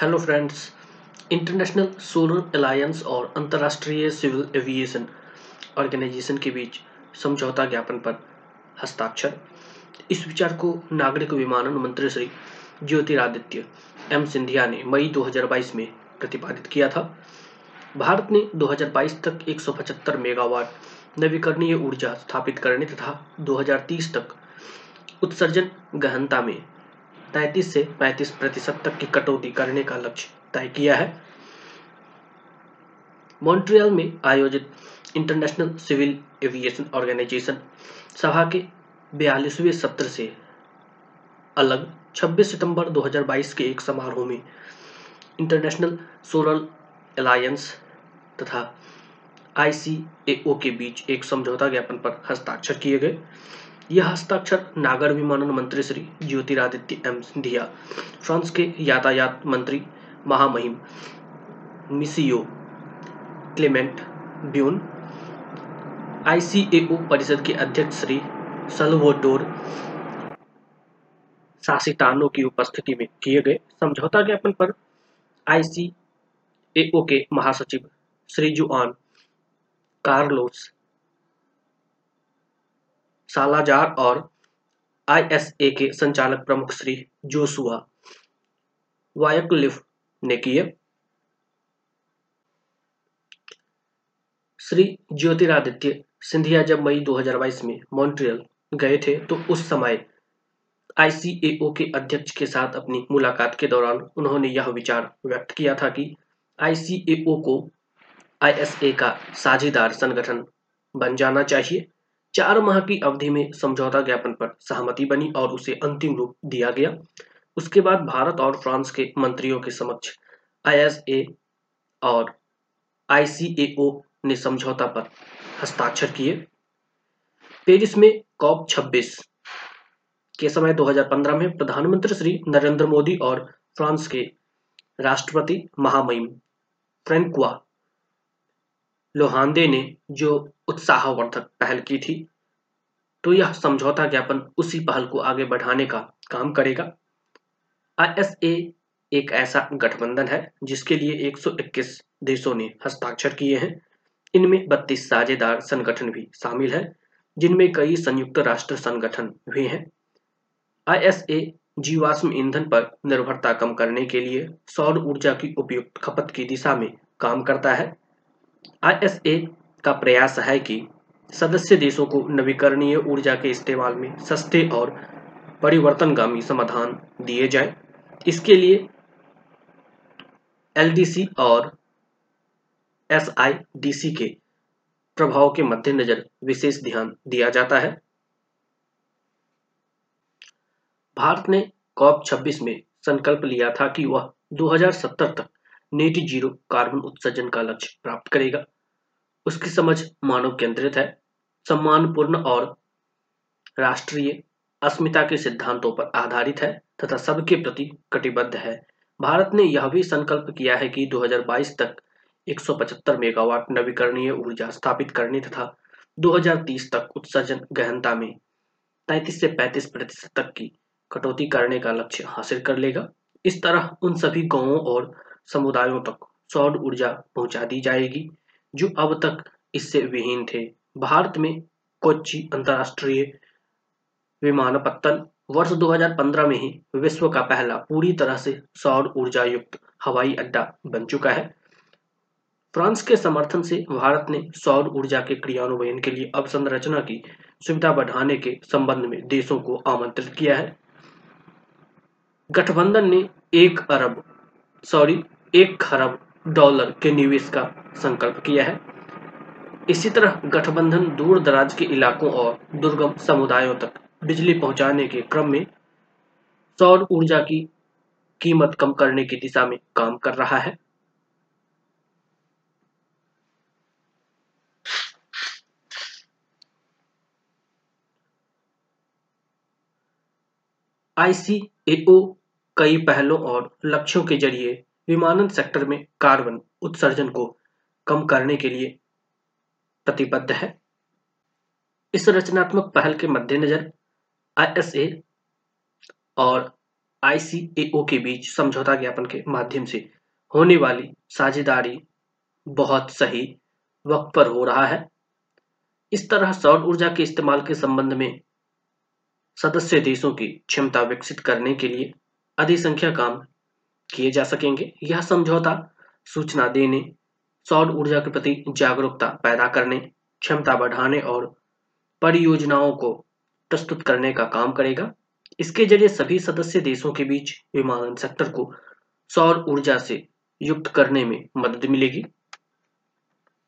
Hello friends international solar alliance और अंतर्राष्ट्रीय civil aviation organisation के बीच समझौता ज्ञापन पर हस्ताक्षर। इस विचार को नागरिक विमानन मंत्री श्री ज्योतिरादित्य एम सिंधिया ने मई 2022 में प्रतिपादित किया था। भारत ने 2022 तक 175 मेगावाट नवीकरणीय ऊर्जा स्थापित करने तथा 2030 तक उत्सर्जन गहनता में 33 से 35 प्रतिशत तक की कटौती करने का लक्ष्य तय किया है। मॉन्ट्रियल में आयोजित इंटरनेशनल सिविल एविएशन ऑर्गेनाइजेशन सभा के बयालीसवें सत्र से अलग 26 सितंबर 2022 के एक समारोह में इंटरनेशनल सोलर अलायंस तथा आईसीएओ के बीच एक समझौता ज्ञापन पर हस्ताक्षर किए गए। यह हस्ताक्षर नागर विमानन मंत्री श्री ज्योतिरादित्य एम सिंधिया, फ्रांस के यातायात मंत्री महामहिम मिसियो क्लेमेंट ब्यून, आईसीएओ परिषद के अध्यक्ष श्री सल्वोडोर शासितानो की उपस्थिति में किए गए समझौता ज्ञापन पर आईसीएओ के महासचिव श्री जुआन कार्लोस सालाजार और आईएसए के संचालक प्रमुख श्री जोसुआ वायकलिफ ने किए। श्री ज्योतिरादित्य सिंधिया जब मई 2022 में मॉन्ट्रियल गए थे तो उस समय आईसीएओ के अध्यक्ष के साथ अपनी मुलाकात के दौरान उन्होंने यह विचार व्यक्त किया था कि आईसीएओ को आईएसए का साझेदार संगठन बन जाना चाहिए। चार माह की अवधि में समझौता ज्ञापन पर सहमति बनी और उसे अंतिम रूप दिया गया। उसके बाद भारत और फ्रांस के मंत्रियों के समक्ष आईएसए और आईसीएओ ने समझौता पर हस्ताक्षर किए। पेरिस में कॉप 26 के समय 2015 में प्रधानमंत्री श्री नरेंद्र मोदी और फ्रांस के राष्ट्रपति महामहिम फ्रेंकुआ लोहांदे ने जो उत्साहवर्धक पहल की थी तो यह समझौता ज्ञापन उसी पहल को आगे बढ़ाने का काम करेगा। आईएसए एक ऐसा गठबंधन है, जिसके लिए 121 देशों ने हस्ताक्षर किए हैं। इनमें 32 साझेदार संगठन भी शामिल है, जिनमें कई संयुक्त राष्ट्र संगठन भी हैं। आईएसए जीवाश्म ईंधन पर निर्भरता कम करने के लिए सौर ऊर्जा की उपयुक्त खपत की दिशा में काम करता है। आईएसए का प्रयास है कि सदस्य देशों को नवीकरणीय ऊर्जा के इस्तेमाल में सस्ते और परिवर्तनगामी समाधान दिए जाए। इसके लिए एलडीसी और एसआईडीसी के प्रभाव के मद्देनजर विशेष ध्यान दिया जाता है। भारत ने कॉप 26 में संकल्प लिया था कि वह 2070 तक नेट ज़ीरो कार्बन उत्सर्जन का लक्ष्य प्राप्त करेगा। उसकी समझ मानव केंद्रित है। सम्मानपूर्ण और राष्ट्रीय अस्मिता के सिद्धांतों पर आधारित है तथा सबके प्रति कटिबद्ध है। भारत ने यह भी संकल्प किया है कि 2022 तक 175 मेगावाट नवीकरणीय ऊर्जा स्थापित करने तथा 2030 तक उत्सर्जन गहनता में 33 से 35 प्रतिशत तक की कटौती करने का लक्ष्य हासिल कर लेगा। इस तरह उन सभी गाँवों और समुदायों तक सौर ऊर्जा पहुँचा दी जाएगी, जो अब तक इससे विहीन थे। भारत में कोच्चि अंतरराष्ट्रीय विमानपत्तन वर्ष 2015 में ही विश्व का पहला पूरी तरह से सौर ऊर्जा युक्त हवाई अड्डा बन चुका है। फ्रांस के समर्थन से भारत ने सौर ऊर्जा के क्रियान्वयन के लिए अवसंरचना की सुविधा बढ़ाने के संबंध में देशों को आमंत्रित किया है। गठबंधन ने एक अरब, सॉरी एक खरब डॉलर के निवेश का संकल्प किया है। इसी तरह गठबंधन दूर दराज के इलाकों और दुर्गम समुदायों तक बिजली पहुँचाने के क्रम में सौर ऊर्जा की कीमत कम करने की दिशा में काम कर रहा है। आईसीएओ कई पहलों और लक्ष्यों के ज़रिए विमानन सेक्टर में कार्बन उत्सर्जन को कम करने के लिए प्रतिबद्ध है। इस रचनात्मक पहल के मद्देनजर आईएसए और आईसीएओ के बीच समझौता ज्ञापन के माध्यम से होने वाली साझेदारी बहुत सही वक्त पर हो रहा है। इस तरह सौर ऊर्जा के इस्तेमाल के संबंध में सदस्य देशों की क्षमता विकसित करने के लिए अधिसंख्या काम किए जा सकेंगे। यह समझौता सूचना देने, सौर ऊर्जा के प्रति जागरूकता पैदा करने, क्षमता बढ़ाने और परियोजनाओं को प्रस्तुत करने का काम करेगा। इसके ज़रिए सभी सदस्य देशों के बीच विमानन सेक्टर को सौर ऊर्जा से युक्त करने में मदद मिलेगी।